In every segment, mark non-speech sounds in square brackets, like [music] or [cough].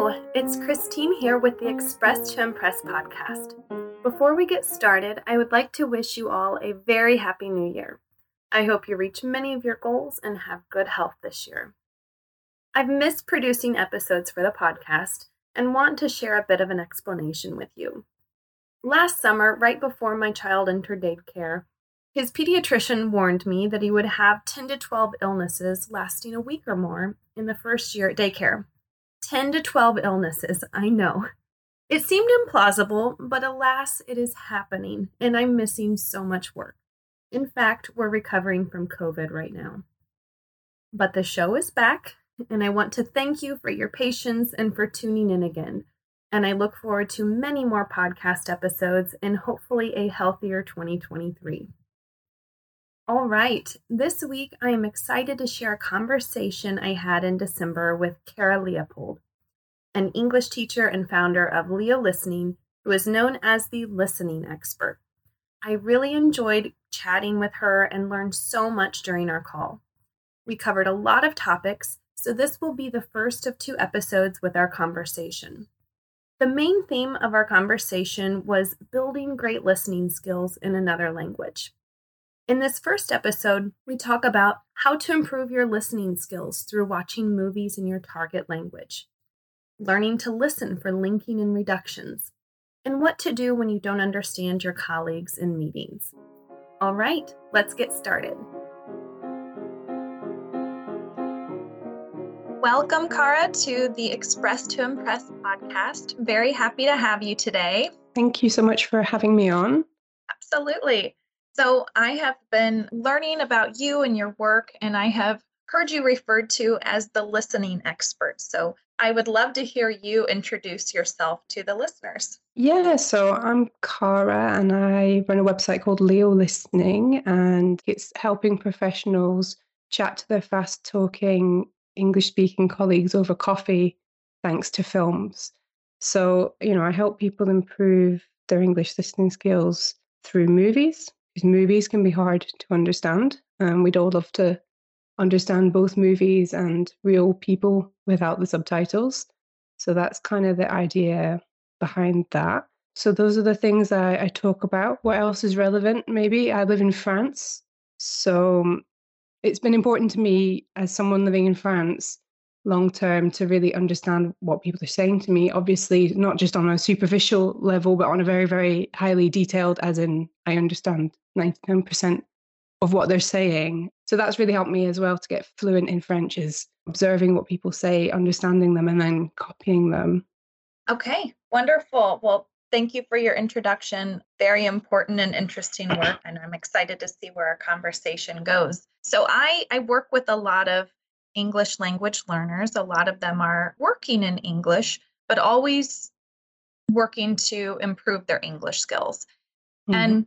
Hello, it's Christine here with the Express to Impress podcast. Before we get started, I would like to wish you all a very happy new year. I hope you reach many of your goals and have good health this year. I've missed producing episodes for the podcast and want to share a bit of an explanation with you. Last summer, right before my child entered daycare, his pediatrician warned me that he would have 10 to 12 illnesses lasting a week or more in the first year at daycare. 10 to 12 illnesses, I know. It seemed implausible, but alas, it is happening, and I'm missing so much work. In fact, we're recovering from COVID right now. But the show is back, and I want to thank you for your patience and for tuning in again. And I look forward to many more podcast episodes and hopefully a healthier 2023. All right, this week I am excited to share a conversation I had in December with Kara Leopold, an English teacher and founder of Leo Listening, who is known as the listening expert. I really enjoyed chatting with her and learned so much during our call. We covered a lot of topics, so this will be the first of two episodes with our conversation. The main theme of our conversation was building great listening skills in another language. In this first episode, we talk about how to improve your listening skills through watching movies in your target language, learning to listen for linking and reductions, and what to do when you don't understand your colleagues in meetings. All right, let's get started. Welcome, Kara, to the Express to Impress podcast. Very happy to have you today. Thank you so much for having me on. Absolutely. So, I have been learning about you and your work, and I have heard you referred to as the listening expert. So, I would love to hear you introduce yourself to the listeners. Yeah, so I'm Kara, and I run a website called Leo Listening, and it's helping professionals chat to their fast talking English speaking colleagues over coffee thanks to films. So, you know, I help people improve their English listening skills through movies movies can be hard to understand. And we'd all love to understand both movies and real people without the subtitles. So that's kind of the idea behind that. So those are the things I, I talk about. What else is relevant? Maybe I live in France. So it's been important to me as someone living in France long term to really understand what people are saying to me. Obviously, not just on a superficial level, but on a very, very highly detailed, as in I understand 99% of what they're saying. So that's really helped me as well to get fluent in French is observing what people say, understanding them, and then copying them. Okay, wonderful. Well, thank you for your introduction. Very important and interesting work, and I'm excited to see where our conversation goes. So I I work with a lot of English language learners. A lot of them are working in English, but always working to improve their English skills. Mm-hmm. And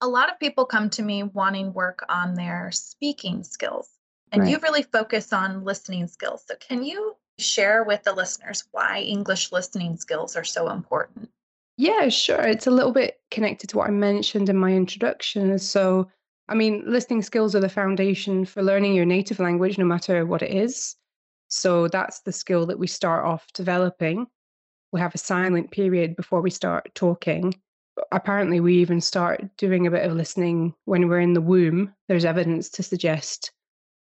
a lot of people come to me wanting work on their speaking skills. And right. you really focus on listening skills. So, can you share with the listeners why English listening skills are so important? Yeah, sure. It's a little bit connected to what I mentioned in my introduction. So, I mean, listening skills are the foundation for learning your native language, no matter what it is. So that's the skill that we start off developing. We have a silent period before we start talking. Apparently, we even start doing a bit of listening when we're in the womb. There's evidence to suggest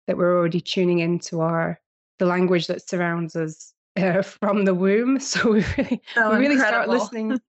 that we're already tuning into our the language that surrounds us [laughs] uh, from the womb. [laughs] So we really, so we really start listening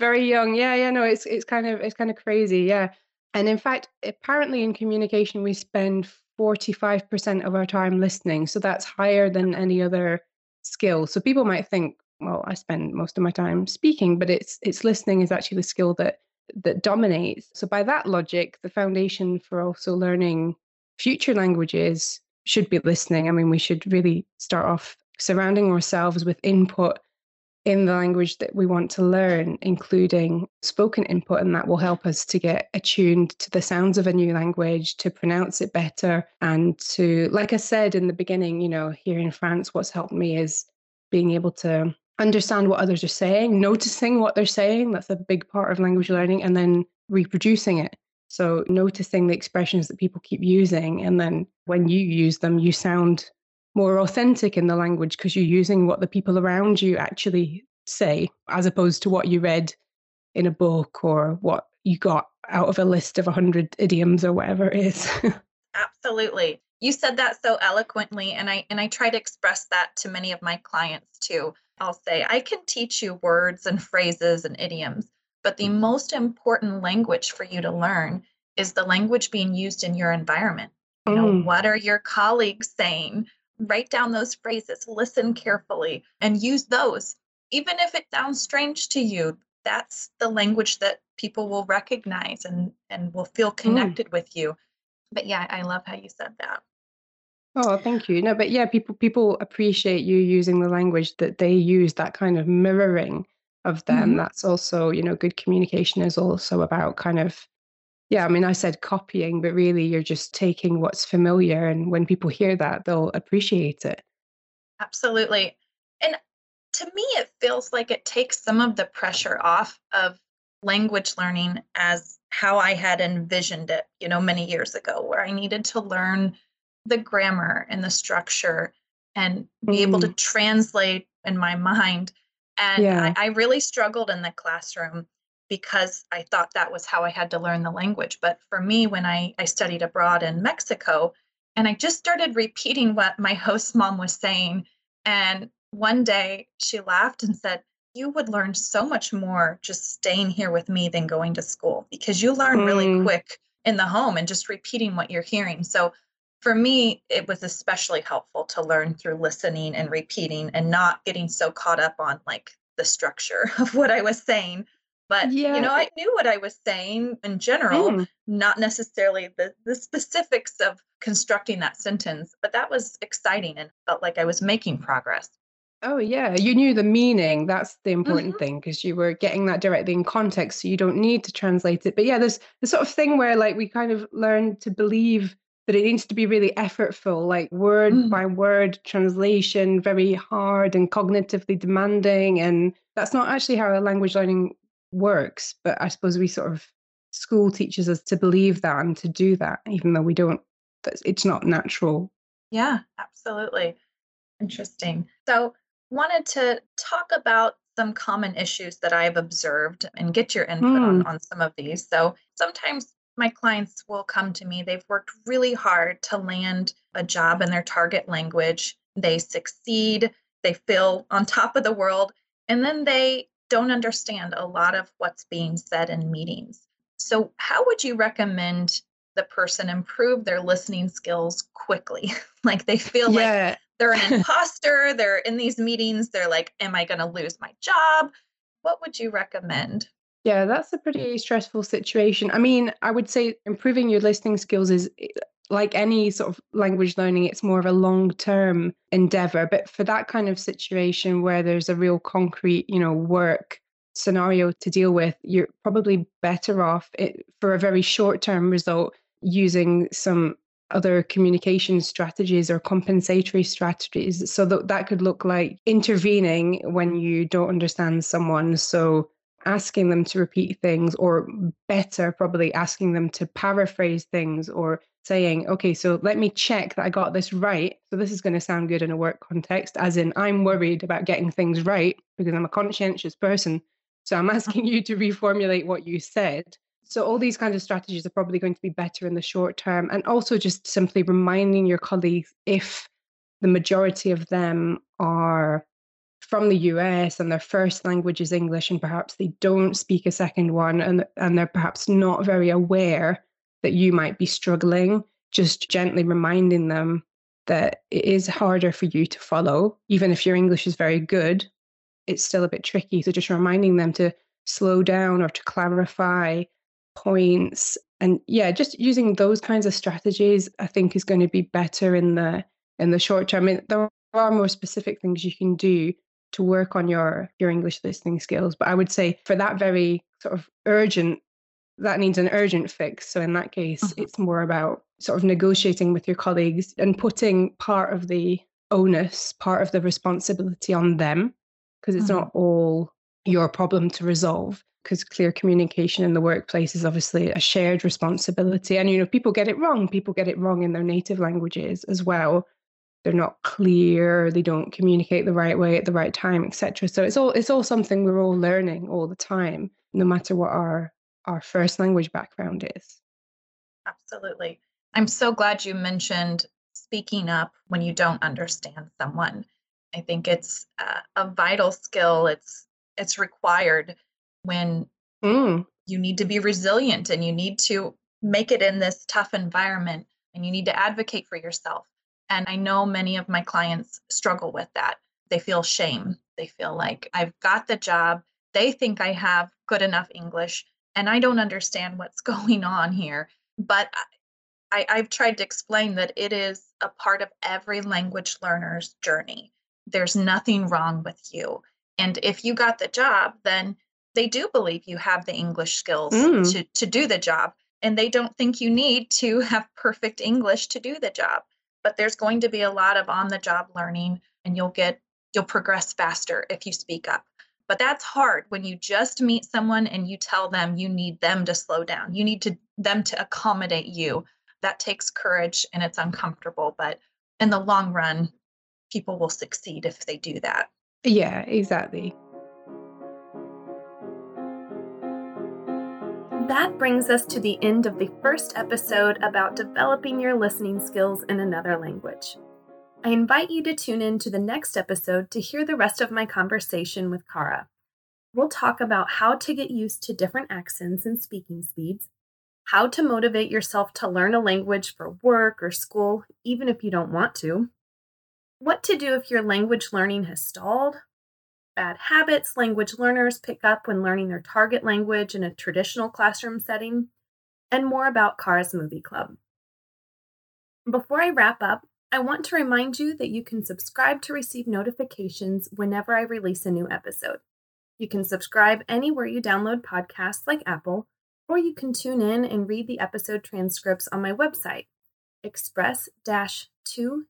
very young. Yeah, yeah, no, it's it's kind of it's kind of crazy. Yeah, and in fact, apparently in communication, we spend 45% of our time listening. So that's higher than any other skill. So people might think, well, I spend most of my time speaking, but it's it's listening is actually the skill that that dominates. So by that logic, the foundation for also learning future languages should be listening. I mean, we should really start off surrounding ourselves with input in the language that we want to learn, including spoken input, and that will help us to get attuned to the sounds of a new language, to pronounce it better, and to, like I said in the beginning, you know, here in France, what's helped me is being able to understand what others are saying, noticing what they're saying. That's a big part of language learning, and then reproducing it. So, noticing the expressions that people keep using, and then when you use them, you sound more authentic in the language because you're using what the people around you actually say, as opposed to what you read in a book or what you got out of a list of 100 idioms or whatever it is. [laughs] Absolutely. You said that so eloquently and I and I try to express that to many of my clients too. I'll say I can teach you words and phrases and idioms, but the most important language for you to learn is the language being used in your environment. You know, mm. what are your colleagues saying? Write down those phrases, listen carefully, and use those. Even if it sounds strange to you, that's the language that people will recognize and, and will feel mm. connected mm. with you. But yeah, I love how you said that. Oh, thank you. No, but yeah, people people appreciate you using the language that they use, that kind of mirroring of them. Mm-hmm. That's also, you know, good communication is also about kind of yeah, I mean, I said copying, but really you're just taking what's familiar. And when people hear that, they'll appreciate it. Absolutely. And to me, it feels like it takes some of the pressure off of language learning as how I had envisioned it, you know, many years ago, where I needed to learn the grammar and the structure and be mm. able to mm. translate in my mind. And yeah. I, I really struggled in the classroom because I thought that was how I had to learn the language. But for me, when I, I studied abroad in Mexico, and I just started repeating what my host mom was saying. And one day she laughed and said, You would learn so much more just staying here with me than going to school because you learn mm. really quick in the home and just repeating what you're hearing. So for me, it was especially helpful to learn through listening and repeating and not getting so caught up on like the structure [laughs] of what I was saying but yeah. you know i knew what i was saying in general mm. not necessarily the, the specifics of constructing that sentence but that was exciting and felt like i was making progress oh yeah you knew the meaning that's the important mm-hmm. thing because you were getting that directly in context so you don't need to translate it but yeah there's the sort of thing where like we kind of learn to believe that it needs to be really effortful, like word mm. by word translation, very hard and cognitively demanding. And that's not actually how language learning works. But I suppose we sort of school teaches us to believe that and to do that, even though we don't, it's not natural. Yeah, absolutely. Interesting. So, wanted to talk about some common issues that I've observed and get your input mm. on, on some of these. So, sometimes my clients will come to me, they've worked really hard to land a job in their target language. They succeed, they feel on top of the world, and then they don't understand a lot of what's being said in meetings. So, how would you recommend the person improve their listening skills quickly? [laughs] like they feel yeah. like they're an [laughs] imposter, they're in these meetings, they're like, Am I going to lose my job? What would you recommend? Yeah, that's a pretty stressful situation. I mean, I would say improving your listening skills is eh, like any sort of language learning, it's more of a long term endeavor. But for that kind of situation where there's a real concrete, you know, work scenario to deal with, you're probably better off it, for a very short term result using some other communication strategies or compensatory strategies. So that, that could look like intervening when you don't understand someone. So asking them to repeat things, or better, probably asking them to paraphrase things or saying, okay, so let me check that I got this right. So this is going to sound good in a work context, as in, I'm worried about getting things right because I'm a conscientious person. So I'm mm-hmm. asking you to reformulate what you said. So all these kinds of strategies are probably going to be better in the short term. And also just simply reminding your colleagues if the majority of them are from the US and their first language is English and perhaps they don't speak a second one and, and they're perhaps not very aware that you might be struggling, just gently reminding them that it is harder for you to follow. Even if your English is very good, it's still a bit tricky. So just reminding them to slow down or to clarify points. And yeah, just using those kinds of strategies, I think is going to be better in the in the short term. I mean, there are more specific things you can do to work on your your English listening skills. But I would say for that very sort of urgent that needs an urgent fix. So in that case, mm-hmm. it's more about sort of negotiating with your colleagues and putting part of the onus, part of the responsibility on them, because it's mm-hmm. not all your problem to resolve. Because clear communication in the workplace is obviously a shared responsibility. And, you know, people get it wrong. People get it wrong in their native languages as well. they're not clear, they don't communicate the right way at the right time, etc. So it's all it's all something we're all learning all the time, no matter what our our first language background is. Absolutely. I'm so glad you mentioned speaking up when you don't understand someone. I think it's uh, a vital skill. It's it's required when mm. you need to be resilient and you need to make it in this tough environment and you need to advocate for yourself. And I know many of my clients struggle with that. They feel shame. They feel like I've got the job. They think I have good enough English and I don't understand what's [laughs] going on here. But I, I've tried to explain that it is a part of every language learner's journey. There's nothing wrong with you. And if you got the job, then they do believe you have the English skills mm. to, to do the job. And they don't think you need to [laughs] have perfect English to do the job. But there's going to be a lot of on the job learning, and you'll get, you'll progress faster if you speak up. But that's hard when you just meet someone and you tell them you need them to slow down. You need to them to accommodate you. That takes courage and it's uncomfortable, but in the long run, people will succeed if they do that. Yeah, exactly. That brings us to the end of the first episode about developing your listening skills in another language. I invite you to tune in to the next episode to hear the rest of my conversation with Kara. We'll talk about how to get used to different accents and speaking speeds, how to motivate yourself to learn a language for work or school, even if you don't want to, what to do if your language learning has stalled, bad habits language learners pick up when learning their target language in a traditional classroom setting, and more about Kara's Movie Club. Before I wrap up, I want to remind you that you can subscribe to receive notifications whenever I release a new episode. You can subscribe anywhere you download podcasts like Apple, or you can tune in and read the episode transcripts on my website, express 2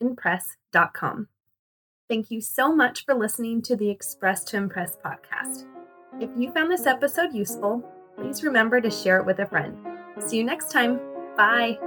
impress.com. Thank you so much for listening to the Express to Impress podcast. If you found this episode useful, please remember to share it with a friend. See you next time. Bye.